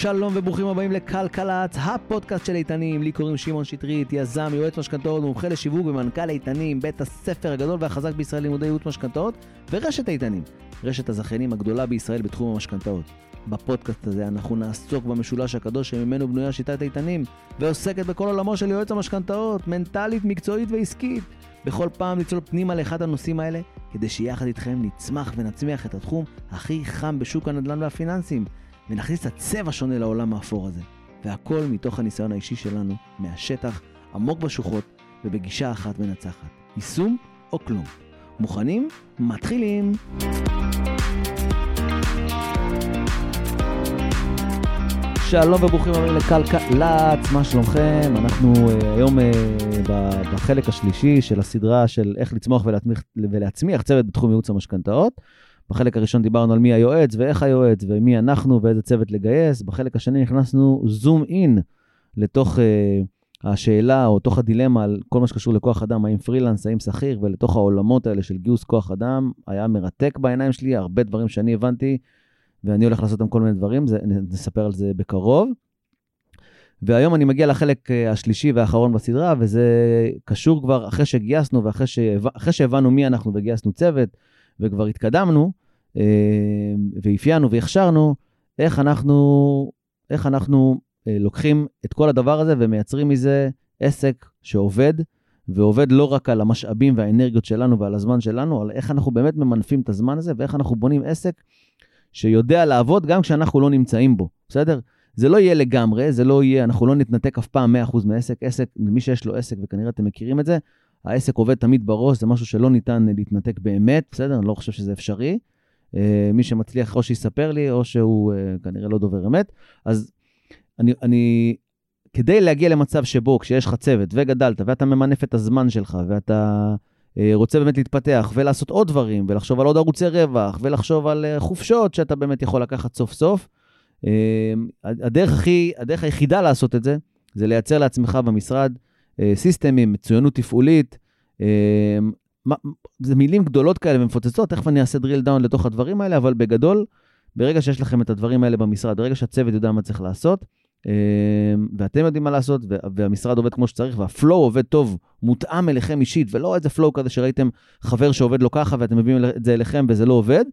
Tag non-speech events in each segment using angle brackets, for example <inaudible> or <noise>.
שלום וברוכים הבאים לכלכלת, הפודקאסט של איתנים. לי קוראים שמעון שטרית, יזם, יועץ משכנתאות, מומחה לשיווק ומנכ"ל איתנים, בית הספר הגדול והחזק בישראל לימודי ייעוץ משכנתאות, ורשת איתנים, רשת הזכיינים הגדולה בישראל בתחום המשכנתאות. בפודקאסט הזה אנחנו נעסוק במשולש הקדוש שממנו בנויה שיטת איתנים, ועוסקת בכל עולמו של יועץ המשכנתאות, מנטלית, מקצועית ועסקית. בכל פעם לצלול פנימה לאחד הנושאים האלה, כדי שיחד איתכם נצמח ונצמיח את התחום הכי חם בשוק הנדל"ן והפיננסים. ונכניס את צבע שונה לעולם האפור הזה. והכל מתוך הניסיון האישי שלנו, מהשטח, עמוק בשוחות ובגישה אחת מנצחת. יישום או כלום. מוכנים? מתחילים! שלום וברוכים הבאים לכלכלת, מה שלומכם? אנחנו uh, היום uh, בחלק השלישי של הסדרה של איך לצמוח ולהצמיח, ולהצמיח צוות בתחום ייעוץ המשכנתאות. בחלק הראשון דיברנו על מי היועץ ואיך היועץ ומי אנחנו ואיזה צוות לגייס. בחלק השני נכנסנו זום אין לתוך uh, השאלה או תוך הדילמה על כל מה שקשור לכוח אדם, האם פרילנס, האם שכיר, ולתוך העולמות האלה של גיוס כוח אדם. היה מרתק בעיניים שלי, הרבה דברים שאני הבנתי, ואני הולך לעשות אותם כל מיני דברים, זה, נספר על זה בקרוב. והיום אני מגיע לחלק השלישי והאחרון בסדרה, וזה קשור כבר אחרי שגייסנו ואחרי שהבנ... שהבנו מי אנחנו וגייסנו צוות, וכבר התקדמנו, אה, ואפיינו והכשרנו, איך אנחנו, איך אנחנו אה, לוקחים את כל הדבר הזה ומייצרים מזה עסק שעובד, ועובד לא רק על המשאבים והאנרגיות שלנו ועל הזמן שלנו, על איך אנחנו באמת ממנפים את הזמן הזה ואיך אנחנו בונים עסק שיודע לעבוד גם כשאנחנו לא נמצאים בו, בסדר? זה לא יהיה לגמרי, זה לא יהיה, אנחנו לא נתנתק אף פעם 100% מעסק. עסק, מי שיש לו עסק, וכנראה אתם מכירים את זה, העסק עובד תמיד בראש, זה משהו שלא ניתן להתנתק באמת, בסדר? אני לא חושב שזה אפשרי. Uh, מי שמצליח או שיספר לי, או שהוא uh, כנראה לא דובר אמת. אז אני, אני, כדי להגיע למצב שבו כשיש לך צוות וגדלת, ואתה ממנף את הזמן שלך, ואתה uh, רוצה באמת להתפתח, ולעשות עוד דברים, ולחשוב על עוד ערוצי רווח, ולחשוב על חופשות שאתה באמת יכול לקחת סוף סוף, הדרך, הכי, הדרך היחידה לעשות את זה, זה לייצר לעצמך במשרד אה, סיסטמים, מצוינות תפעולית. אה, זה מילים גדולות כאלה ומפוצצות, תכף אני אעשה drill down לתוך הדברים האלה, אבל בגדול, ברגע שיש לכם את הדברים האלה במשרד, ברגע שהצוות יודע מה צריך לעשות, אה, ואתם יודעים מה לעשות, והמשרד עובד כמו שצריך, והפלואו עובד טוב, מותאם אליכם אישית, ולא איזה פלואו כזה שראיתם חבר שעובד לו ככה ואתם מביאים את זה אליכם וזה לא עובד,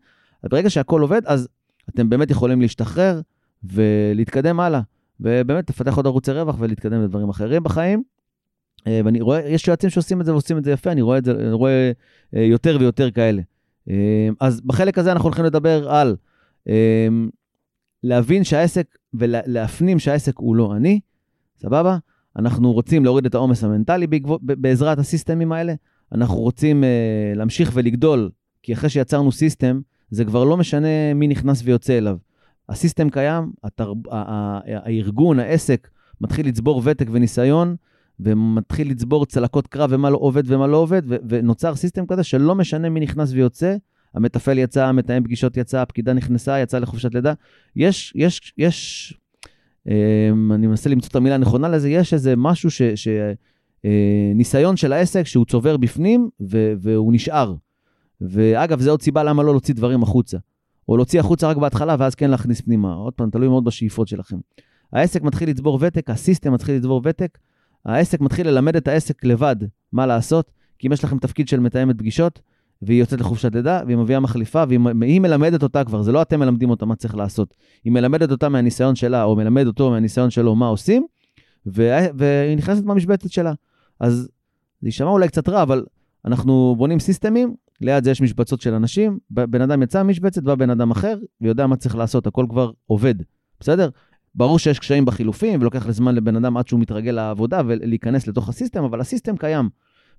ברגע שהכל עובד, אז אתם באמת יכולים להשתחרר ולהתקדם הלאה, ובאמת לפתח עוד ערוצי רווח ולהתקדם לדברים אחרים בחיים. אה, ואני רואה, יש יועצים שעושים את זה ועושים את זה יפה, אני רואה את זה, אני רואה אה, יותר ויותר כאלה. אה, אז בחלק הזה אנחנו הולכים לדבר על להבין שהעסק ולהפנים שהעסק הוא לא אני, סבבה? אנחנו רוצים להוריד את העומס המנטלי בעזרת הסיסטמים האלה. אנחנו רוצים להמשיך ולגדול, כי אחרי שיצרנו system, זה כבר לא משנה מי נכנס ויוצא אליו. ה system קיים, התרב, הארגון, העסק, מתחיל לצבור ותק וניסיון, ומתחיל לצבור צלקות קרב ומה לא עובד ומה לא עובד, ו- ונוצר system כזה שלא משנה מי נכנס ויוצא, המתפעל יצא, המתאם פגישות יצא, הפקידה נכנסה, יצאה לחופשת לידה. יש, יש, יש, אה, אני מנסה למצוא את המילה הנכונה לזה, יש איזה משהו ש... ש אה, ניסיון של העסק שהוא צובר בפנים ו- והוא נשאר. ואגב, זה עוד סיבה למה לא להוציא דברים החוצה. או להוציא החוצה רק בהתחלה ואז כן להכניס פנימה. עוד פעם, תלוי מאוד בשאיפות שלכם. העסק מתחיל לצבור ותק, הסיסטם מתחיל לצבור ותק, העסק מתחיל ללמד את העסק לבד מה לעשות, כי אם יש לכם תפקיד של מתאמת פגישות, והיא יוצאת לחופשת לידה, והיא מביאה מחליפה, והיא מלמדת אותה כבר, זה לא אתם מלמדים אותה מה צריך לעשות. היא מלמדת אותה מהניסיון שלה, או מלמד אותו מהניסיון שלו מה עושים, והיא נכנסת במשבצת שלה. אז זה יישמע אולי קצת רע, אבל אנחנו בונים system ים, ליד זה יש משבצות של אנשים, בן אדם יצא ממשבצת, בא בן אדם אחר, ויודע מה צריך לעשות, הכל כבר עובד, בסדר? ברור שיש קשיים בחילופים, ולוקח לזמן לבן אדם עד שהוא מתרגל לעבודה ולהיכנס לתוך ה system, אבל ה system קיים.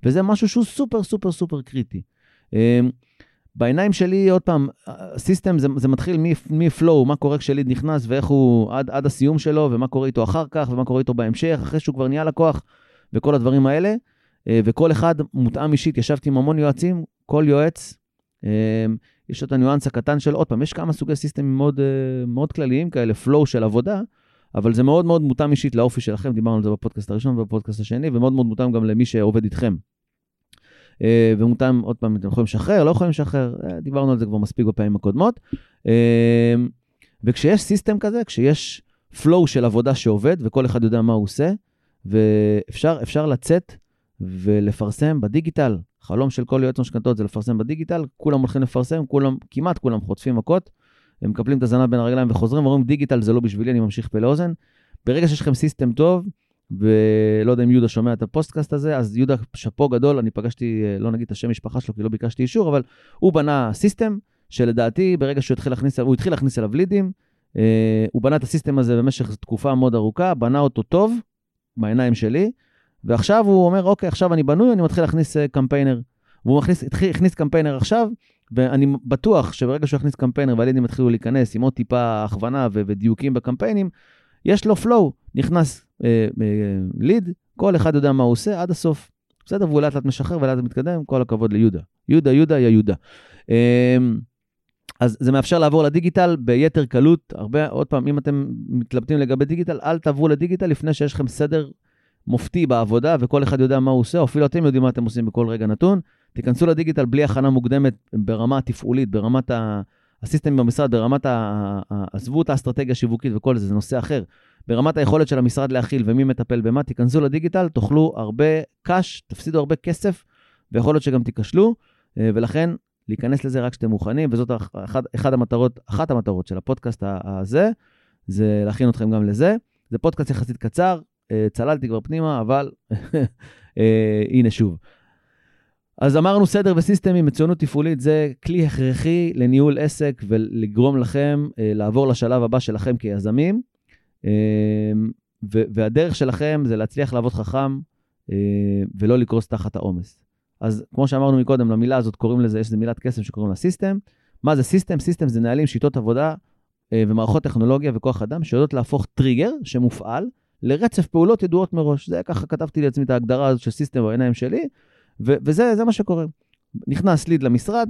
וזה משהו שהוא סופר סופר סופר קריטי. אמ, בעיניים שלי, עוד פעם, system זה, זה מתחיל מפלואו, מה קורה כשליד נכנס ואיך הוא עד, עד הסיום שלו, ומה קורה איתו אחר כך, ומה קורה איתו בהמשך, אחרי שהוא כבר נהיה לקוח, וכל הדברים האלה. אה, וכל אחד מותאם אישית, ישבתי עם המון יועצים, כל יועץ, אמ, יש את הניואנס הקטן של, עוד פעם, יש כמה סוגי סיסטמים מאוד, אה, מאוד כלליים כאלה, flow של עבודה, אבל זה מאוד מאוד מותאם אישית לאופי שלכם, דיברנו על זה בפודקאסט הראשון ובפודקאסט השני, ומאוד מאוד מותאם גם למי שעובד איתכם. אה, ומותאם, עוד פעם, אתם יכולים לשחרר, לא יכולים לשחרר, אה, דיברנו על זה כבר מספיק בפעמים הקודמות. וכשיש system כזה, כשיש flow של עבודה שעובד, וכל אחד יודע מה הוא עושה, ואפשר לצאת ולפרסם בדיגיטל. חלום של כל יועץ משכנתות זה לפרסם בדיגיטל, כולם הולכים לפרסם, כולם, כמעט כולם חוטפים מכות, הם מקפלים את הזנב בין הרגליים וחוזרים ואומרים, דיגיטל זה לא בשבילי, אני ממשיך פה לאוזן. ברגע שיש לכם system טוב, ולא יודע אם יהודה שומע את הפודקאסט הזה, אז יהודה, שאפו גדול, אני פגשתי, לא נגיד את השם משפחה שלו, כי לא ביקשתי אישור, אבל הוא בנה system, שלדעתי, ברגע שהוא התחיל להכניס, הוא התחיל להכניס אליו לידים, אה, הוא בנה את ה system הזה במשך תקופה מאוד ארוכה, בנה אותו טוב, בעיניים שלי, ועכשיו הוא אומר, אוקיי, עכשיו אני בנוי, אני מתחיל להכניס אה, קמפיינר. והוא מכניס, התחיל, הכניס קמפיינר עכשיו, ואני בטוח שברגע שהוא יכניס קמפיינר והלידים יתחילו להיכנס עם עוד טיפה הכוונה ודיוקים בקמפיינים, יש לו flow, נכנס אה, אה, ליד, כל אחד יודע מה הוא עושה עד הסוף. בסדר, והוא לאט לאט משחרר ולאט לאט מתקדם, כל הכבוד ליהודה. יהודה, יהודה, יא יהודה. אה, אז זה מאפשר לעבור לדיגיטל ביתר קלות. הרבה, עוד פעם, אם אתם מתלבטים לגבי דיגיטל, אל תעברו לדיגיטל לפני שיש לכם סדר מופתי בעבודה וכל אחד יודע מה הוא עושה, או אפילו אתם יודעים מה אתם עושים בכל רגע נתון. תיכנסו לדיגיטל בלי הכנה מוקדמת ברמה התפעולית, ברמת ה... הסיסטם במשרד, ברמת ה... עזבו את האסטרטגיה השיווקית וכל זה, זה נושא אחר. ברמת היכולת של המשרד להכיל ומי מטפל במה, תיכנסו לדיגיטל, תאכלו הרבה קאש, תפסידו הרבה כסף, ויכול להיות שגם תיכשלו, אה, ולכן להיכנס לזה רק כשאתם מוכנים, וזאת אחת, אחת המטרות, אחת המטרות של הפודקאסט הזה, זה להכין אתכם גם לזה. זה פודקאסט יחסית קצר, צללתי כבר פנימה, אבל <laughs> אה, הנה שוב. אז אמרנו סדר וסיסטמי, מצוינות תפעולית זה כלי הכרחי לניהול עסק ולגרום לכם אה, לעבור לשלב הבא שלכם כיזמים. והדרך שלכם זה להצליח לעבוד חכם ולא לקרוס תחת העומס. אז כמו שאמרנו מקודם, למילה הזאת קוראים לזה, יש איזה מילת קסם שקוראים לה system. מה זה system? system זה נהלים, שיטות עבודה ומערכות טכנולוגיה וכוח אדם שיודעות להפוך טריגר שמופעל לרצף פעולות ידועות מראש. זה ככה כתבתי לעצמי את ההגדרה הזאת של system בעיניים שלי, ו- וזה מה שקורה. נכנס ליד למשרד,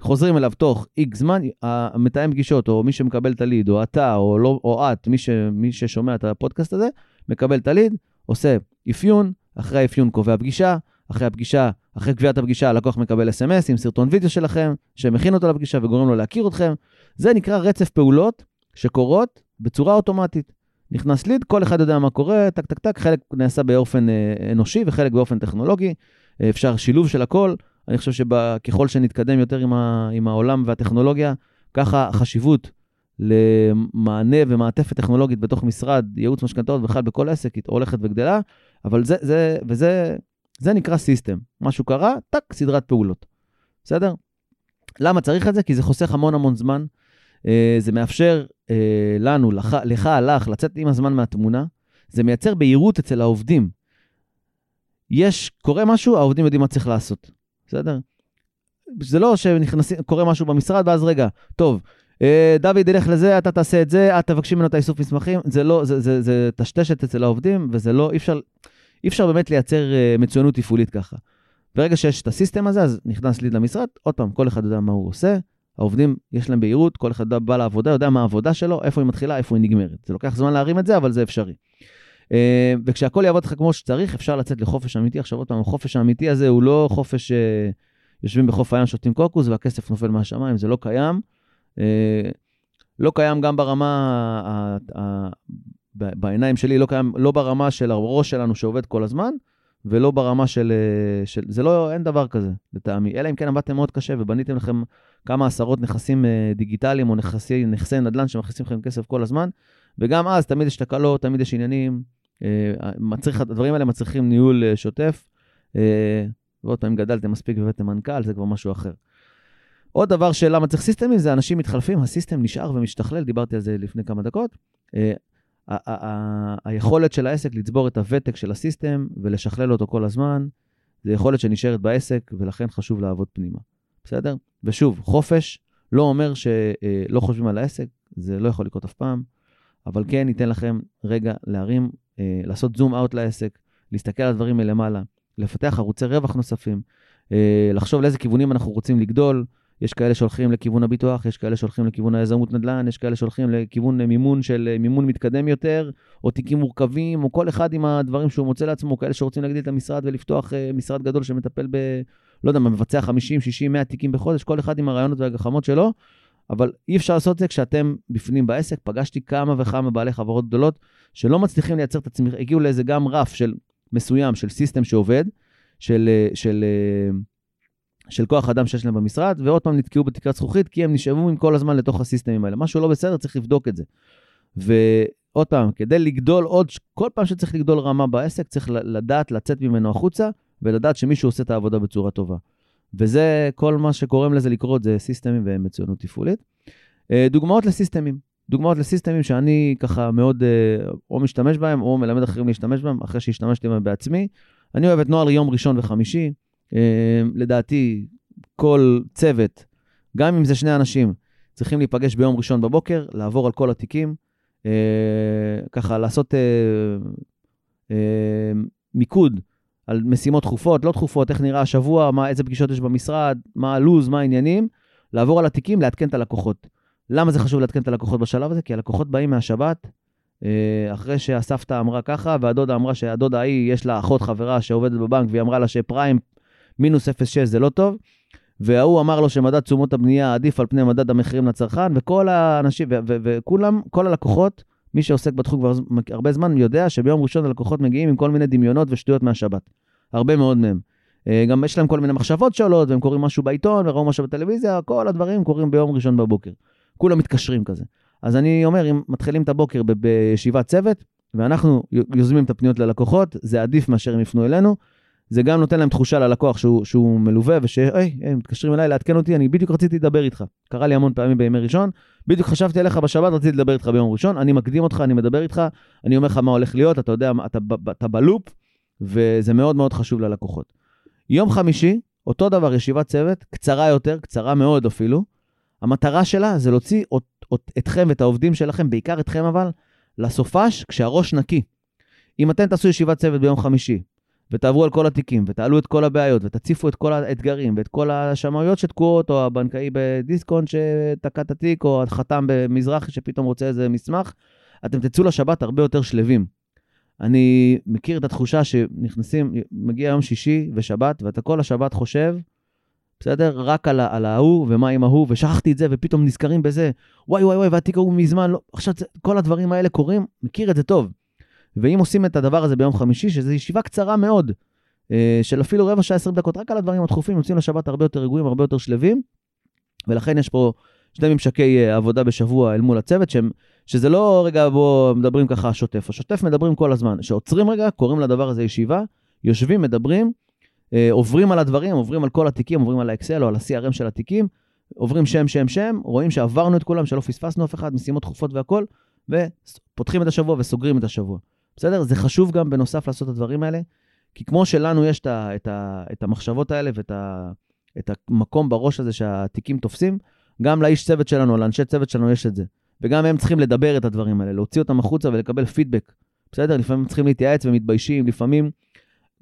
חוזרים אליו תוך איקס זמן, המתאם פגישות, או מי שמקבל את הליד, או אתה, או, לא, או את, מי, ש, מי ששומע את הפודקאסט הזה, מקבל את הליד, עושה אפיון, אחרי האפיון קובע פגישה, אחרי הפגישה, אחרי קביעת הפגישה, הלקוח מקבל אס.אם.אס עם סרטון וידאו שלכם, שמכין אותו לפגישה וגורם לו להכיר אתכם. זה נקרא רצף פעולות שקורות בצורה אוטומטית. נכנס ליד, כל אחד יודע מה קורה, טק טק טק, חלק נעשה באופן אה, אנושי וחלק באופן טכנולוגי. אה, אפשר שילוב של הכל. אני חושב שככל שנתקדם יותר עם, ה, עם העולם והטכנולוגיה, ככה החשיבות למענה ומעטפת טכנולוגית בתוך משרד, ייעוץ משכנתאות ובכלל בכל עסק, היא הולכת וגדלה, אבל זה, זה, וזה זה נקרא סיסטם. משהו קרה, טק, סדרת פעולות. בסדר? למה צריך את זה? כי זה חוסך המון המון זמן. אה, זה מאפשר אה, לנו, לך, לך, לך, לצאת עם הזמן מהתמונה. זה מייצר בהירות אצל העובדים. יש, קורה משהו, העובדים יודעים מה צריך לעשות, בסדר? זה לא שקורה משהו במשרד, ואז רגע, טוב, אה, דוד ילך לזה, אתה תעשה את זה, את תבקשי ממנו את האיסוף מסמכים, זה לא, זה, זה, זה טשטשת אצל העובדים, וזה לא, אי אפשר, אי אפשר באמת לייצר מצוינות תפעולית ככה. ברגע שיש את הסיסטם הזה, אז נכנס ליד למשרד, עוד פעם, כל אחד יודע מה הוא עושה, העובדים, יש להם בהירות, כל אחד בא לעבודה, יודע מה העבודה שלו, איפה היא מתחילה, איפה היא נגמרת. זה לוקח זמן להרים את זה, אבל זה אפשרי. אה, וכשהכול יעבוד לך כמו שצריך, אפשר לצאת לחופש אמיתי. עכשיו עוד פעם, החופש האמיתי הזה הוא לא חופש שיושבים אה, בחוף הים, שותים קוקוס והכסף נופל מהשמיים, זה לא קיים. אה, לא קיים גם ברמה, בעיניים שלי, לא קיים, לא ברמה של הראש שלנו שעובד כל הזמן, ולא ברמה של, אה, של... זה לא, אין דבר כזה, לטעמי. אלא אם כן עבדתם מאוד קשה ובניתם לכם כמה עשרות נכסים אה, דיגיטליים או נכסי, נכסי נדל"ן שמכניסים לכם כסף כל הזמן, וגם אז תמיד יש תקלות, תמיד יש עניינים. אה, מצריך, הדברים האלה מצריכים ניהול שוטף. ועוד פעם, גדלתם מספיק והבאתם מנכ"ל, זה כבר משהו אחר. עוד דבר שלמה צריך סיסטמים זה אנשים מתחלפים, הסיסטם נשאר ומשתכלל, דיברתי על זה לפני כמה דקות. היכולת של העסק לצבור את הוותק של הסיסטם ולשכלל אותו כל הזמן, זה יכולת שנשארת בעסק, ולכן חשוב לעבוד פנימה. בסדר? ושוב, חופש לא אומר שלא חושבים על העסק, זה לא יכול לקרות אף פעם, אבל כן ייתן לכם רגע להרים, אה, לעשות זום אאוט לעסק, להסתכל על הדברים מלמעלה, לפתח ערוצי רווח נוספים, אה, לחשוב לאיזה כיוונים אנחנו רוצים לגדול, יש כאלה שהולכים לכיוון הביטוח, יש כאלה שהולכים לכיוון היזמות נדל"ן, יש כאלה שהולכים לכיוון מימון של מימון מתקדם יותר, או תיקים מורכבים, או כל אחד עם הדברים שהוא מוצא לעצמו, כאלה שרוצים להגדיל את המשרד ולפתוח uh, משרד גדול שמטפל ב... לא יודע, מבצע 50, 60, 100 תיקים בחודש, כל אחד עם הרעיונות והגחמות שלו. אבל אי אפשר לעשות את זה כשאתם בפנים בעסק. פגשתי כמה וכמה בעלי חברות גדולות שלא מצליחים לייצר את עצמם, הגיעו לאיזה גם רף של מסוים, של סיסטם שעובד, של, של, של כוח אדם שיש להם במשרד, ועוד פעם נתקעו בתקרת זכוכית, כי הם נשאבו עם כל הזמן לתוך הסיסטמים האלה. משהו לא בסדר, צריך לבדוק את זה. ועוד פעם, כדי לגדול עוד, כל פעם שצריך לגדול רמה בעסק, צריך לדעת לצאת ממנו החוצה, ולדעת שמישהו עושה את העבודה בצורה טובה. וזה, כל מה שקוראים לזה לקרות זה סיסטמים ומצוינות תפעולית. אה, דוגמאות לסיסטמים. דוגמאות לסיסטמים שאני ככה מאוד אה, או משתמש בהם, או מלמד אחרים להשתמש בהם, אחרי שהשתמשתי בהם בעצמי. אני אוהב את נוהל יום ראשון וחמישי. אה, לדעתי, כל צוות, גם אם זה שני אנשים, צריכים להיפגש ביום ראשון בבוקר, לעבור על כל התיקים, ככה לעשות מיקוד על משימות דחופות, לא דחופות, איך נראה השבוע, מה, איזה פגישות יש במשרד, מה הלו"ז, מה העניינים, לעבור על התיקים, לעדכן את הלקוחות. למה זה חשוב לעדכן את הלקוחות בשלב הזה? כי הלקוחות באים מהשבת, אה, אחרי שהסבתא אמרה ככה, והדודה אמרה שהדודה ההיא, יש לה אחות חברה שעובדת בבנק, והיא אמרה לה שפריים מינוס 0.6 זה לא טוב, וההוא אמר לו שמדד תשומות הבנייה עדיף על פני מדד המחירים לצרכן, וכל האנשים, וכולם, כל הלקוחות, מי שעוסק בתחום כבר הרבה זמן יודע שביום ראשון הלקוחות מגיעים עם כל מיני דמיונות ושטויות מהשבת. הרבה מאוד מהם. אה, גם יש להם כל מיני מחשבות שעולות, והם קוראים משהו בעיתון, וראו משהו בטלוויזיה, כל הדברים קורים ביום ראשון בבוקר. כולם מתקשרים כזה. אז אני אומר, אם מתחילים את הבוקר בישיבת צוות, ואנחנו יוזמים את הפניות ללקוחות, זה עדיף מאשר הם יפנו אלינו. זה גם נותן להם תחושה ללקוח שהוא, שהוא מלווה, ושהי, הם מתקשרים אליי לעדכן אותי, אני בדיוק רציתי לדבר איתך. קרה לי המון פעמים בימי ראשון, בדיוק חשבתי עליך בשבת, רציתי לדבר איתך ביום ראשון, אני מקדים אותך, אני מדבר איתך, אני אומר לך מה הולך להיות, אתה יודע, אתה, אתה, אתה בלופ, וזה מאוד מאוד חשוב ללקוחות. יום חמישי, אותו דבר, ישיבת צוות, קצרה יותר, קצרה מאוד אפילו. המטרה שלה זה להוציא אתכם ואת העובדים שלכם, בעיקר אתכם אבל, לסופש כשהראש נקי. אם אתם תעשו ישיבת צוות ביום חמישי, ותעברו על כל התיקים, ותעלו את כל הבעיות, ותציפו את כל האתגרים, ואת כל השמאויות שתקועות, או הבנקאי בדיסקונט שתקע את התיק, או החתם במזרחי שפתאום רוצה איזה מסמך, אתם תצאו לשבת הרבה יותר שלווים. אני מכיר את התחושה שנכנסים, מגיע יום שישי ושבת, ואתה כל השבת חושב, בסדר? רק על, על ההוא ומה עם ההוא, ושכחתי את זה, ופתאום נזכרים בזה, וואי וואי וואי, והתיק ההוא מזמן, לא, עכשיו כל הדברים האלה קורים, מכיר את זה טוב. ואם עושים את הדבר הזה ביום חמישי, שזו ישיבה קצרה מאוד, אה, של אפילו רבע שעה, עשרים דקות, רק על הדברים הדחופים, יוצאים לשבת הרבה יותר רגועים, הרבה יותר שלווים, ולכן יש פה שני ממשקי אה, עבודה בשבוע אל מול הצוות, שהם, שזה לא רגע בו מדברים ככה שוטף, השוטף מדברים כל הזמן, שעוצרים רגע, קוראים לדבר הזה ישיבה, יושבים, מדברים, אה, עוברים על הדברים, עוברים על כל התיקים, עוברים על האקסל או על ה-CRM של התיקים, עוברים שם, שם, שם, רואים שעברנו את כולם, שלא פספסנו אף אחד, משימות דחופות והכול, ופותחים את השבוע וסוגרים את השבוע. בסדר? זה חשוב גם בנוסף לעשות את הדברים האלה, כי כמו שלנו יש את, ה, את, ה, את המחשבות האלה ואת ה, את המקום בראש הזה שהתיקים תופסים, גם לאיש צוות שלנו, לאנשי צוות שלנו יש את זה. וגם הם צריכים לדבר את הדברים האלה, להוציא אותם החוצה ולקבל פידבק. בסדר? לפעמים צריכים להתייעץ ומתביישים, לפעמים...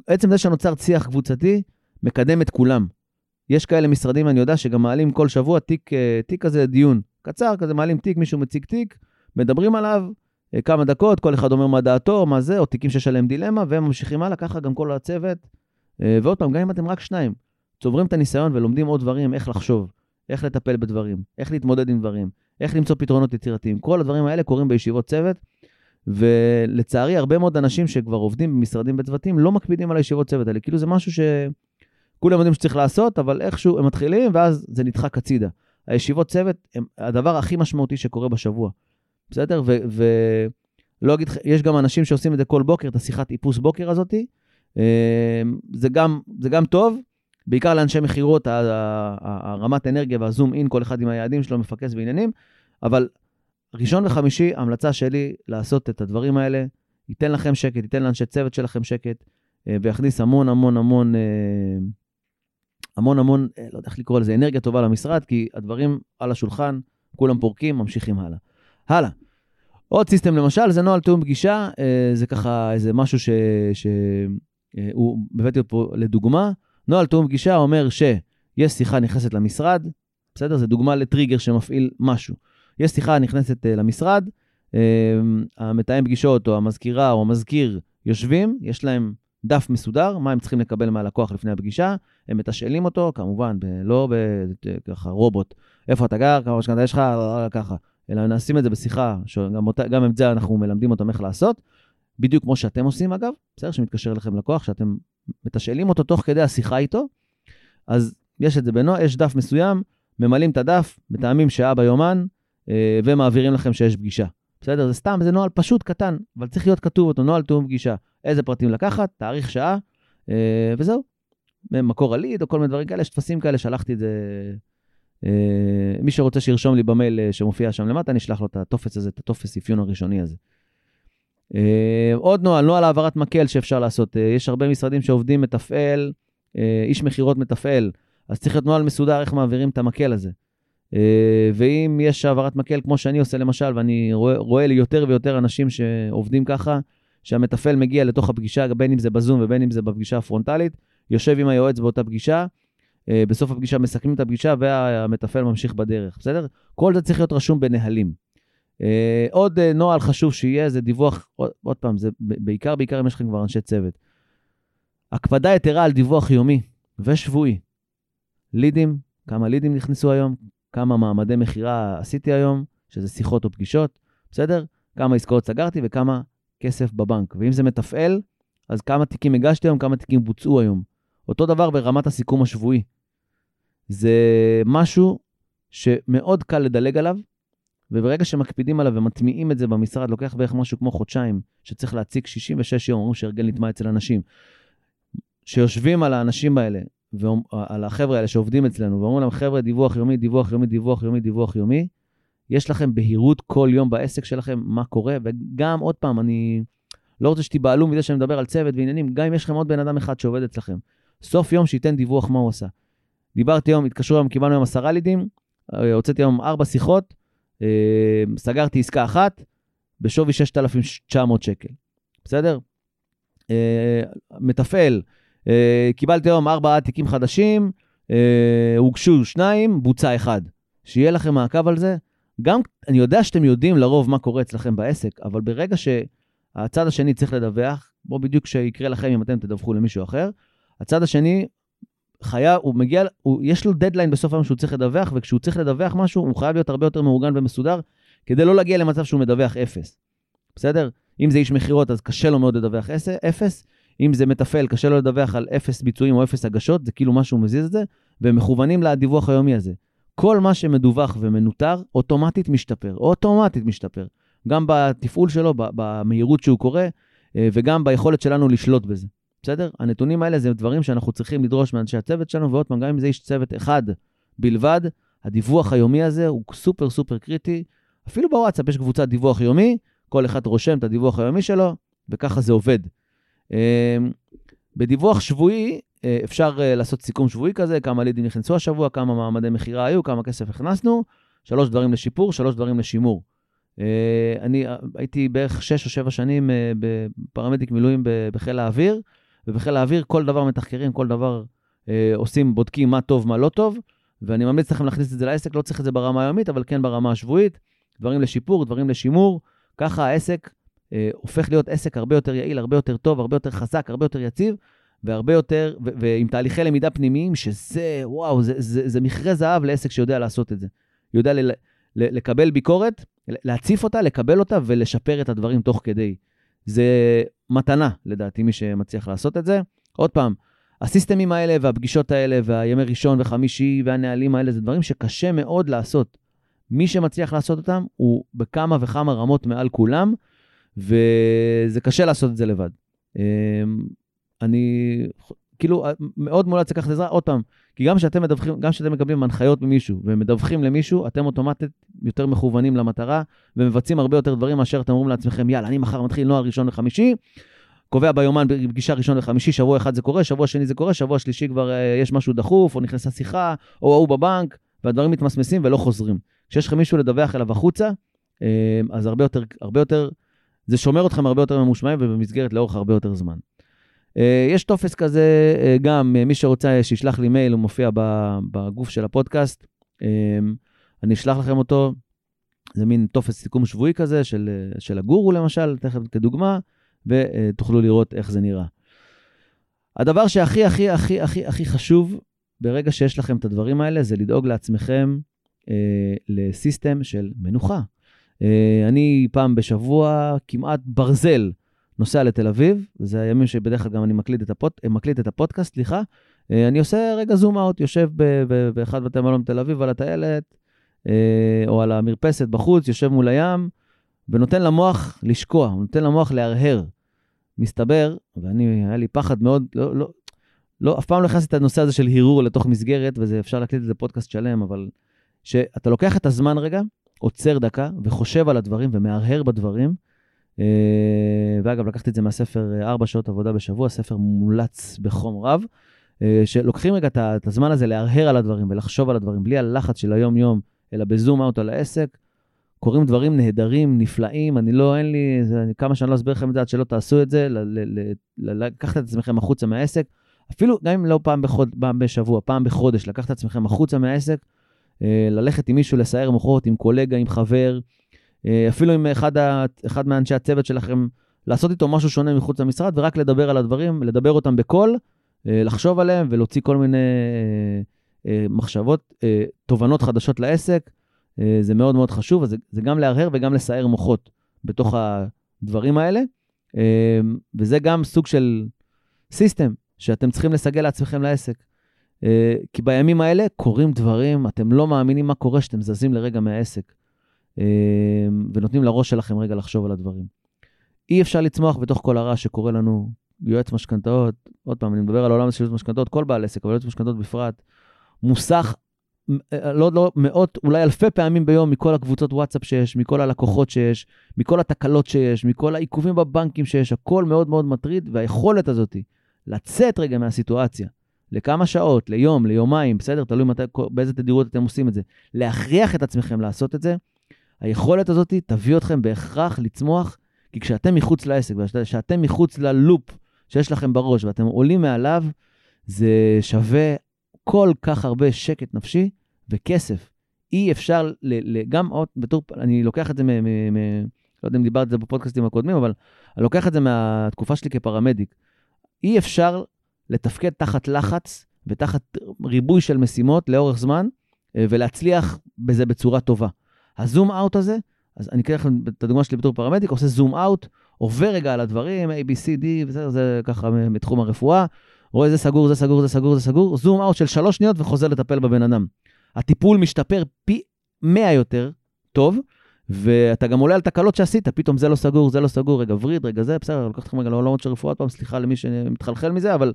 עצם זה שנוצר שיח קבוצתי, מקדם את כולם. יש כאלה משרדים, אני יודע, שגם מעלים כל שבוע תיק, אה, תיק כזה דיון. קצר, כזה מעלים תיק, מישהו מציג תיק, מדברים עליו, כמה דקות, כל אחד אומר מה דעתו, מה זה, או תיקים שיש עליהם דילמה, והם ממשיכים הלאה, ככה גם כל הצוות. אה, ועוד פעם, גם אם אתם רק שניים, צוברים את הניסיון ולומדים עוד דברים, איך לחשוב, איך לטפל בדברים, איך להתמודד עם דברים, איך למצוא פתרונות יצירתיים. כל הדברים האלה קורים בישיבות צוות, ולצערי, הרבה מאוד אנשים שכבר עובדים במשרדים בצוותים לא מקפידים על הישיבות צוות האלה. כאילו זה משהו שכולם יודעים שצריך לעשות, אבל איכשהו הם מתחילים, ואז זה נדחק הצידה. הישיבות צוות הם הדבר הכי משמעותי שקורה בשבוע. בסדר? ולא אגיד, יש גם אנשים שעושים את זה כל בוקר, את השיחת איפוס בוקר הזאתי. אה, זה זה גם טוב, בעיקר לאנשי מכירות, הרמת אנרגיה והזום אין, כל אחד עם היעדים שלו, מפקס בעניינים, אבל ראשון וחמישי, המלצה שלי לעשות את הדברים האלה, ייתן לכם שקט, ייתן לאנשי צוות שלכם שקט, אה, ויכניס המון המון המון, אה, המון המון, לא יודע איך לקרוא לזה, אנרגיה טובה למשרד, כי הדברים על השולחן, כולם פורקים, ממשיכים הלאה. הלאה. עוד סיסטם למשל, זה נוהל תיאום פגישה, אה, זה ככה איזה משהו שהוא, אה, הבאתי פה לדוגמה. נוהל תיאום פגישה אומר שיש שיחה נכנסת למשרד, בסדר? זה דוגמה לטריגר שמפעיל משהו. יש שיחה נכנסת אה, למשרד, המתאם פגישות או המזכירה או המזכיר יושבים, יש להם דף מסודר, מה הם צריכים לקבל מהלקוח לפני הפגישה, הם מתשאלים אותו, כמובן, ב- לא ככה רובוט, איפה אתה גר, כמה משכנתה יש לך, ככה, אלא נשים את זה בשיחה, שגם אותה, גם את זה אנחנו מלמדים אותם איך לעשות, בדיוק כמו שאתם עושים אגב, בסדר? שמתקשר אליכם לקוח, שאתם מתשאלים אותו תוך כדי השיחה איתו, אז יש את זה בנוע, יש דף מסוים, ממלאים את הדף, מתאמים שעה ביומן, אה, ומעבירים לכם שיש פגישה. בסדר? זה סתם, זה נוהל פשוט, קטן, אבל צריך להיות כתוב אותו, נוהל תיאום פגישה. איזה פרטים לקחת, תאריך שעה, אה, וזהו. מקור הליד או כל מיני דברים כאלה, יש טפסים כאלה, שלחתי את זה. אה, מי שרוצה שירשום לי במייל אה, שמופיע שם למטה, אני אשלח לו את הטופס הזה, את הטופס אפיון הראשוני הזה. אה, עוד נוהל, נוהל העברת מקל שאפשר לעשות. אה, יש הרבה משרדים שעובדים מתפעל, אה, איש מכירות מתפעל, אז צריך להיות נוהל מסודר איך מעבירים את המקל הזה. אה, ואם יש העברת מקל, כמו שאני עושה למשל, ואני רואה, רואה יותר ויותר אנשים שעובדים ככה, שהמתפעל מגיע לתוך הפגישה, בין אם זה בזום ובין אם זה בפגישה הפרונטלית, יושב עם היועץ באותה פגישה, בסוף הפגישה מסכמים את הפגישה והמתפעל ממשיך בדרך, בסדר? כל זה צריך להיות רשום בנהלים. אה, עוד נוהל חשוב שיהיה זה דיווח, עוד פעם, זה בעיקר, בעיקר אם יש לכם כבר אנשי צוות. הקפדה יתרה על דיווח יומי ושבועי. לידים, כמה לידים נכנסו היום, כמה מעמדי מכירה עשיתי היום, שזה שיחות או פגישות, בסדר? כמה עסקאות סגרתי וכמה כסף בבנק. ואם זה מתפעל, אז כמה תיקים הגשתי היום, כמה תיקים בוצעו היום. אותו דבר ברמת הסיכום השבועי. זה משהו שמאוד קל לדלג עליו, וברגע שמקפידים עליו ומטמיעים את זה במשרד, לוקח בערך משהו כמו חודשיים, שצריך להציג 66 יום, אומרים שהרגל נטמע אצל אנשים. שיושבים על האנשים האלה ועל החבר'ה האלה שעובדים אצלנו, ואומרים להם, חבר'ה, דיווח יומי, דיווח יומי, דיווח יומי, דיווח יומי, יש לכם בהירות כל יום בעסק שלכם מה קורה, וגם, עוד פעם, אני לא רוצה שתיבהלו מזה שאני מדבר על צוות ועניינים, גם אם יש לכם עוד בן אדם אחד שעובד אצלכם, סוף יום שייתן דיווח מה הוא עשה. דיברתי היום, התקשרו היום, קיבלנו היום עשרה לידים, אה, הוצאתי היום ארבע שיחות, אה, סגרתי עסקה אחת בשווי 6,900 שקל, בסדר? אה, מתפעל, קיבלתי היום ארבעה תיקים חדשים, הוגשו שניים, בוצע אחד. שיהיה לכם מעקב על זה. גם, אני יודע שאתם יודעים לרוב מה קורה אצלכם בעסק, אבל ברגע שהצד השני צריך לדווח, בוא בדיוק שיקרה לכם אם אתם תדווחו למישהו אחר, הצד השני חייב, הוא מגיע, הוא, יש לו דדליין בסוף היום שהוא צריך לדווח, וכשהוא צריך לדווח משהו, הוא חייב להיות הרבה יותר מאורגן ומסודר, כדי לא להגיע למצב שהוא מדווח אפס. בסדר? אם זה איש מכירות, אז קשה לו מאוד לדווח אפס. אם זה מתפעל, קשה לו לדווח על אפס ביצועים או אפס הגשות, זה כאילו משהו מזיז את זה, והם מכוונים לדיווח היומי הזה. כל מה שמדווח ומנוטר, אוטומטית משתפר, אוטומטית משתפר. גם בתפעול שלו, במהירות שהוא קורא, אה, וגם ביכולת שלנו לשלוט בזה. בסדר? הנתונים האלה זה דברים שאנחנו צריכים לדרוש מאנשי הצוות שלנו, ועוד פעם, גם אם זה איש צוות אחד בלבד, הדיווח היומי הזה הוא סופר סופר קריטי. אפילו בוואטסאפ יש קבוצת דיווח יומי, כל אחד רושם את הדיווח היומי שלו, וככה זה עובד. אמ, בדיווח שבועי אה, אפשר אה, לעשות סיכום שבועי כזה, כמה לידים נכנסו השבוע, כמה מעמדי מכירה היו, כמה כסף הכנסנו, שלוש דברים לשיפור, שלוש דברים לשימור. אה, אני הייתי בערך שש או שבע שנים בפרמדיק מילואים בחיל האוויר, ובחיל האוויר כל דבר מתחקרים, כל דבר עושים, בודקים מה טוב, מה לא טוב, ואני ממליץ לכם להכניס את זה לעסק, לא צריך את זה ברמה היומית, אבל כן ברמה השבועית, דברים לשיפור, דברים לשימור, ככה העסק אה, הופך להיות עסק הרבה יותר יעיל, הרבה יותר טוב, הרבה יותר חזק, הרבה יותר יציב, והרבה יותר, ו- ועם תהליכי למידה פנימיים, שזה, וואו, זה, זה, זה מכרה זהב לעסק שיודע לעשות את זה. יודע ל- ל- לקבל ביקורת, להציף אותה, לקבל אותה ולשפר את הדברים תוך כדי. זה מתנה, לדעתי, מי שמצליח לעשות את זה. עוד פעם, הסיסטמים האלה והפגישות האלה והימי ראשון וחמישי והנהלים האלה, זה דברים שקשה מאוד לעשות. מי שמצליח לעשות אותם הוא בכמה וכמה רמות מעל כולם, וזה קשה לעשות את זה לבד. אמ, אני, כאילו, מאוד מומלץ לקחת עזרה, עוד פעם, כי גם כשאתם מדווחים, גם כשאתם מקבלים הנחיות ממישהו ומדווחים למישהו, אתם אוטומטית יותר מכוונים למטרה ומבצעים הרבה יותר דברים מאשר אתם אומרים לעצמכם, יאללה, אני מחר מתחיל נוער ראשון וחמישי, קובע ביומן פגישה ראשון וחמישי, שבוע אחד זה קורה, שבוע שני זה קורה, שבוע שלישי כבר אה, יש משהו דחוף, או נכנסה שיחה, או ההוא בבנק, והדברים מתמסמסים ולא חוזרים. כשיש לכם מישהו לדווח אליו החוצה, אמ, אז הרבה יותר, הרבה יותר זה שומר אתכם הרבה יותר ממושמעים ובמסגרת לאורך הרבה יותר זמן. Uh, יש טופס כזה, uh, גם uh, מי שרוצה שישלח לי מייל, הוא מופיע בגוף של הפודקאסט. אני אשלח לכם אותו. זה מין טופס סיכום שבועי כזה של, של הגורו למשל, תכף כדוגמה, ותוכלו לראות איך זה נראה. הדבר שהכי הכי הכי הכי הכי חשוב ברגע שיש לכם את הדברים האלה, זה לדאוג לעצמכם אה, ל system של מנוחה. אה, אני פעם בשבוע, כמעט ברזל, נוסע לתל אביב, זה הימים שבדרך כלל גם אני מקליט את, הפוד, מקליט את הפודקאסט, סליחה. אה, אני עושה רגע zoom out, יושב באחד בתי מלון בתל אביב על הטיילת, אה, או על המרפסת בחוץ, יושב מול הים, ונותן למוח לשקוע, נותן למוח להרהר. מסתבר, ואני, היה לי פחד מאוד, לא, לא, לא, אף פעם לא הכנסתי את הנושא הזה של הרהור לתוך מסגרת, וזה אפשר להקליט את זה פודקאסט שלם, אבל שאתה לוקח את הזמן רגע, עוצר דקה, וחושב על הדברים ומהרהר בדברים. אה, ואגב, לקחתי את זה מהספר 4 שעות עבודה בשבוע, ספר מומלץ בחום רב, אה, שלוקחים רגע את הזמן הזה להרהר על הדברים ולחשוב על הדברים, בלי הלחץ של היום-יום, אלא בזום אאוט על העסק. קורים דברים נהדרים, נפלאים, אני לא, אין לי, זה, כמה שאני לא אסביר לכם את זה עד שלא תעשו את זה, לקחת את עצמכם החוצה מהעסק, אפילו גם אם לא פעם, בחוד, פעם בשבוע, פעם בחודש, לקחת את עצמכם החוצה מהעסק, אה, ללכת עם מישהו לסייר מוחות, עם קולגה, עם חבר, אה, אפילו עם אחד, ה, אחד מאנשי הצוות שלכם, לעשות איתו משהו שונה מחוץ למשרד, ורק לדבר על הדברים, לדבר אותם בקול, אה, לחשוב עליהם ולהוציא כל מיני מחשבות, תובנות חדשות לעסק. זה מאוד מאוד חשוב, אז זה, גם להרהר וגם לסער מוחות בתוך הדברים האלה. וזה גם סוג של סיסטם שאתם צריכים לסגל לעצמכם לעסק. אה, כי בימים האלה קורים דברים, אתם לא מאמינים מה קורה שאתם זזים לרגע מהעסק, אה, ונותנים לראש שלכם רגע לחשוב על הדברים. אי אפשר לצמוח בתוך כל הרע שקורה לנו. יועץ משכנתאות, עוד פעם, אני מדבר על העולם של יועץ משכנתאות, כל בעל עסק, אבל יועץ משכנתאות בפרט, מוסך אה, לא, לא, מאות, אולי אלפי פעמים ביום מכל הקבוצות וואטסאפ שיש, מכל הלקוחות שיש, מכל התקלות שיש, מכל העיכובים בבנקים שיש, הכל מאוד מאוד מטריד, והיכולת הזאת לצאת רגע מהסיטואציה, לכמה שעות, ליום, ליומיים, בסדר? תלוי מתי, באיזה תדירות אתם עושים את זה. להכריח את עצמכם לעשות את זה, היכולת הזאת תביא אתכם בהכרח לצמוח, כי כשאתם מחוץ לעסק, כשאתם מחוץ ללופ שיש לכם בראש ואתם עולים מעליו, זה שווה כל כך הרבה שקט נפשי וכסף. אי אפשר, ל, ל, גם עוד, בתור, אני לוקח את זה מ... מ, מ לא יודע אם דיברתי על זה בפודקאסטים הקודמים, אבל אני לוקח את זה מהתקופה שלי כפרמדיק. אי אפשר לתפקד תחת לחץ ותחת ריבוי של משימות לאורך זמן, אה, ולהצליח בזה בצורה טובה. הזום אאוט הזה, אז אני אקרא לכם את הדוגמה שלי בתור פרמדיק, עושה זום אאוט, עובר רגע על הדברים, A, B, C, D, בסדר, זה ככה מתחום הרפואה, רואה זה סגור, זה סגור, זה סגור, זה סגור, זום אאוט של שלוש שניות וחוזר לטפל בבן אדם. הטיפול משתפר פי 100 יותר טוב, ואתה גם עולה על תקלות שעשית, פתאום זה לא סגור, זה לא סגור, רגע וריד, רגע זה, בסדר, לקחת אתכם רגע לעולמות של רפואה, פעם, סליחה למי שמתחלחל מזה, אבל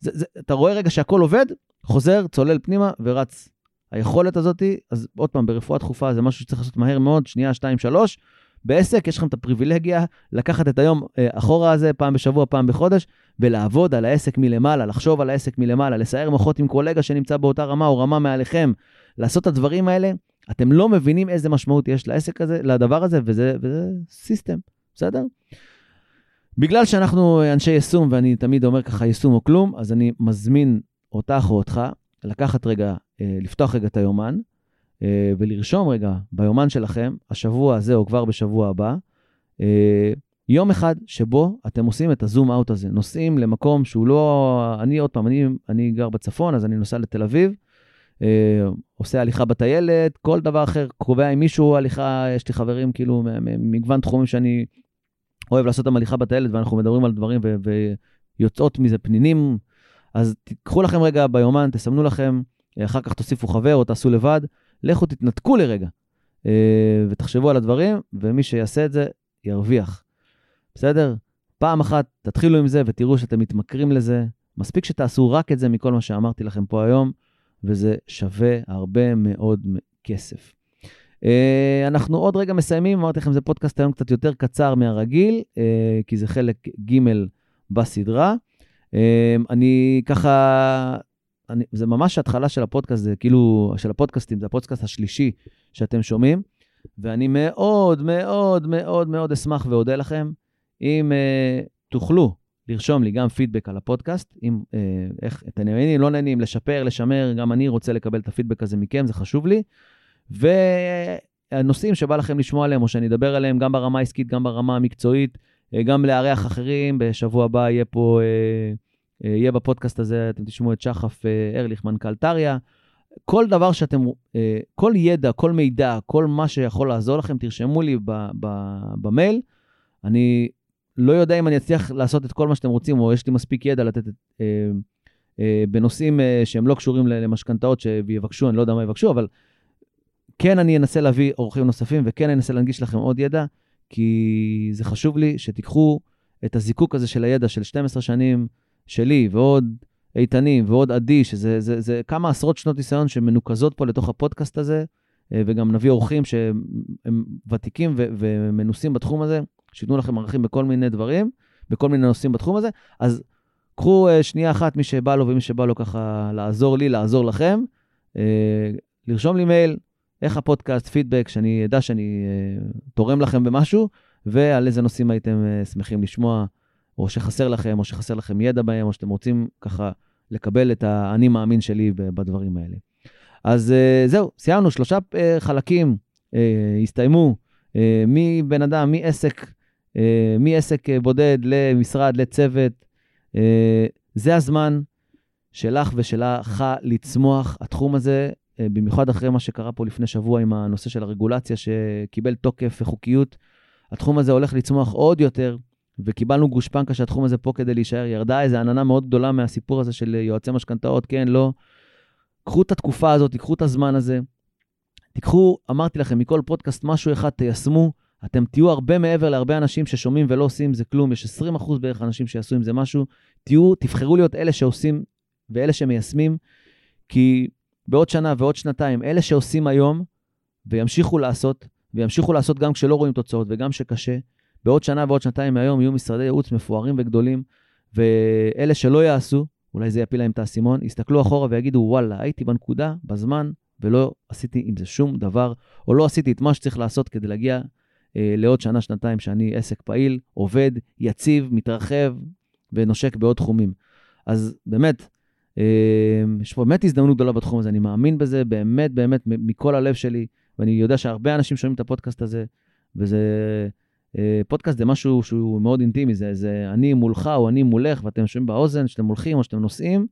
זה, זה, אתה רואה רגע שהכל עובד, חוזר, צולל פנימה ורץ. היכולת הזאת, אז עוד פעם, ברפואה דחופה זה משהו שצריך לעשות מהר מאוד, שנייה, שתיים, שלוש. בעסק יש לכם את הפריבילגיה לקחת את היום אה, אחורה הזה, פעם בשבוע, פעם בחודש, ולעבוד על העסק מלמעלה, לחשוב על העסק מלמעלה, לסייר מוחות עם קולגה שנמצא באותה רמה או רמה מעליכם, לעשות את הדברים האלה. אתם לא מבינים איזה משמעות יש לעסק הזה, לדבר הזה, וזה, וזה סיסטם, בסדר? בגלל שאנחנו אנשי יישום, ואני תמיד אומר ככה יישום או כלום, אז אני מזמין אותך או אותך לקחת רגע, לפתוח רגע את היומן, אה, ולרשום רגע ביומן שלכם, השבוע הזה או כבר בשבוע הבא, אה, יום אחד שבו אתם עושים את הזום אאוט הזה. נוסעים למקום שהוא לא... אני עוד פעם, אני, אני גר בצפון, אז אני נוסע לתל אביב, עושה הליכה בטיילת, כל דבר אחר, קובע עם מישהו הליכה, יש לי חברים כאילו ממגוון תחומים שאני אוהב לעשות את המליכה בטיילת, ואנחנו מדברים על דברים ו- ויוצאות מזה פנינים, אז תיקחו לכם רגע ביומן, תסמנו לכם, אחר כך תוסיפו חבר או תעשו לבד, לכו תתנתקו לרגע אה, ותחשבו על הדברים, ומי שיעשה את זה ירוויח. בסדר? פעם אחת תתחילו עם זה ותראו שאתם מתמכרים לזה. מספיק שתעשו רק את זה מכל מה שאמרתי לכם פה היום, וזה שווה הרבה מאוד כסף. Uh, אנחנו עוד רגע מסיימים, אמרתי לכם, זה פודקאסט היום קצת יותר קצר מהרגיל, כי זה חלק ג' בסדרה. אני ככה, אני, זה ממש התחלה של הפודקאסט, זה כאילו, של הפודקאסטים, זה הפודקאסט השלישי שאתם שומעים, ואני מאוד מאוד מאוד מאוד אשמח ואודה לכם אם uh, תוכלו לרשום לי גם פידבק על הפודקאסט, אם uh, איך אתם נהנים, לא נהנים, לשפר, לשמר, גם אני רוצה לקבל את הפידבק הזה מכם, זה חשוב לי. והנושאים שבא לכם לשמוע עליהם, או שאני אדבר עליהם גם ברמה העסקית, גם ברמה המקצועית, אה, גם לארח אחרים. בשבוע הבא יהיה פה אה, יהיה בפודקאסט הזה, אתם תשמעו את שחף ארליך, מנכ"ל טריה. כל דבר שאתם, כל ידע, כל מידע, כל מה שיכול לעזור לכם, תרשמו לי במייל. אני לא יודע אם אני אצליח לעשות את כל מה שאתם רוצים, או יש לי מספיק ידע לתת אה, אה, בנושאים אה, שהם לא קשורים למשכנתאות שיבקשו, אני לא יודע מה יבקשו, אבל כן אני אנסה להביא אורחים נוספים, וכן אני אנסה להנגיש לכם עוד ידע, כי זה חשוב לי שתיקחו את הזיקוק הזה של הידע של 12 שנים שלי, ועוד איתנים, ועוד עדי, שזה זה, זה כמה עשרות שנות ניסיון שמנוקזות פה לתוך הפודקאסט הזה, אה, וגם נביא אורחים שהם ותיקים ו- ומנוסים בתחום הזה. שייתנו לכם ערכים בכל מיני דברים, בכל מיני נושאים בתחום הזה. אז קחו uh, שנייה אחת, מי שבא לו ומי שבא לו ככה לעזור לי, לעזור לכם, uh, לרשום לי מייל, איך הפודקאסט, פידבק, שאני אדע שאני תורם לכם במשהו, ועל איזה נושאים הייתם שמחים לשמוע, או שחסר לכם, או שחסר לכם ידע בהם, או שאתם רוצים ככה לקבל את האני מאמין שלי בדברים האלה. אז uh, זהו, סיימנו, שלושה uh, חלקים uh, הסתיימו, מבן אדם, מעסק אה, מעסק אה, בודד למשרד, לצוות. אה, זה הזמן שלך ושלך לצמוח. התחום הזה, במיוחד אחרי מה שקרה פה לפני שבוע עם הנושא של הרגולציה שקיבל תוקף וחוקיות, התחום הזה הולך לצמוח עוד יותר, וקיבלנו גושפנקה שהתחום הזה פה כדי להישאר. ירדה איזו עננה מאוד גדולה מהסיפור הזה של יועצי משכנתאות, כן, לא. קחו את התקופה הזאת, תיקחו את הזמן הזה. תיקחו, אמרתי לכם, מכל פודקאסט משהו אחד, תיישמו. אתם תהיו הרבה מעבר להרבה אנשים ששומעים ולא עושים עם זה כלום, יש 20% בערך אנשים שיעשו עם זה משהו. תהיו, תבחרו להיות אלה שעושים ואלה שמיישמים, כי בעוד שנה ועוד שנתיים, אלה שעושים היום וימשיכו לעשות, וימשיכו לעשות גם כשלא רואים תוצאות וגם שקשה, בעוד שנה ועוד שנתיים מהיום יהיו משרדי ייעוץ מפוארים וגדולים, ואלה שלא יעשו, אולי זה יפיל להם את האסימון, יסתכלו אחורה ויגידו, וואלה, הייתי בנקודה, בזמן, ולא עשיתי עם זה שום דבר, או לא עשיתי את מה שצריך לעשות כדי להגיע אה, לעוד שנה, שנתיים שאני עסק פעיל, עובד, יציב, מתרחב ונושק בעוד תחומים. אז באמת, אה, יש פה באמת הזדמנות גדולה בתחום הזה, אני מאמין בזה באמת, באמת, מכל הלב שלי, ואני יודע שהרבה אנשים שומעים את הפודקאסט הזה, וזה... אה, פודקאסט זה משהו שהוא מאוד אינטימי, זה, זה אני מולך או אני מולך, ואתם יושבים באוזן, שאתם הולכים או שאתם נוסעים,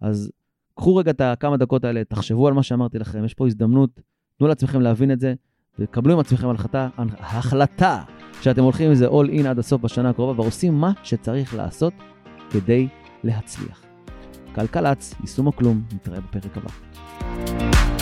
אז קחו רגע את הכמה דקות האלה, תחשבו על מה שאמרתי לכם, יש פה הזדמנות, תנו לעצמכם להבין את זה, וקבלו עם עצמכם החלטה, החלטה שאתם הולכים עם זה all in עד הסוף בשנה הקרובה ועושים מה שצריך לעשות כדי להצליח. כלכלץ, יישום או כלום, נתראה בפרק הבא.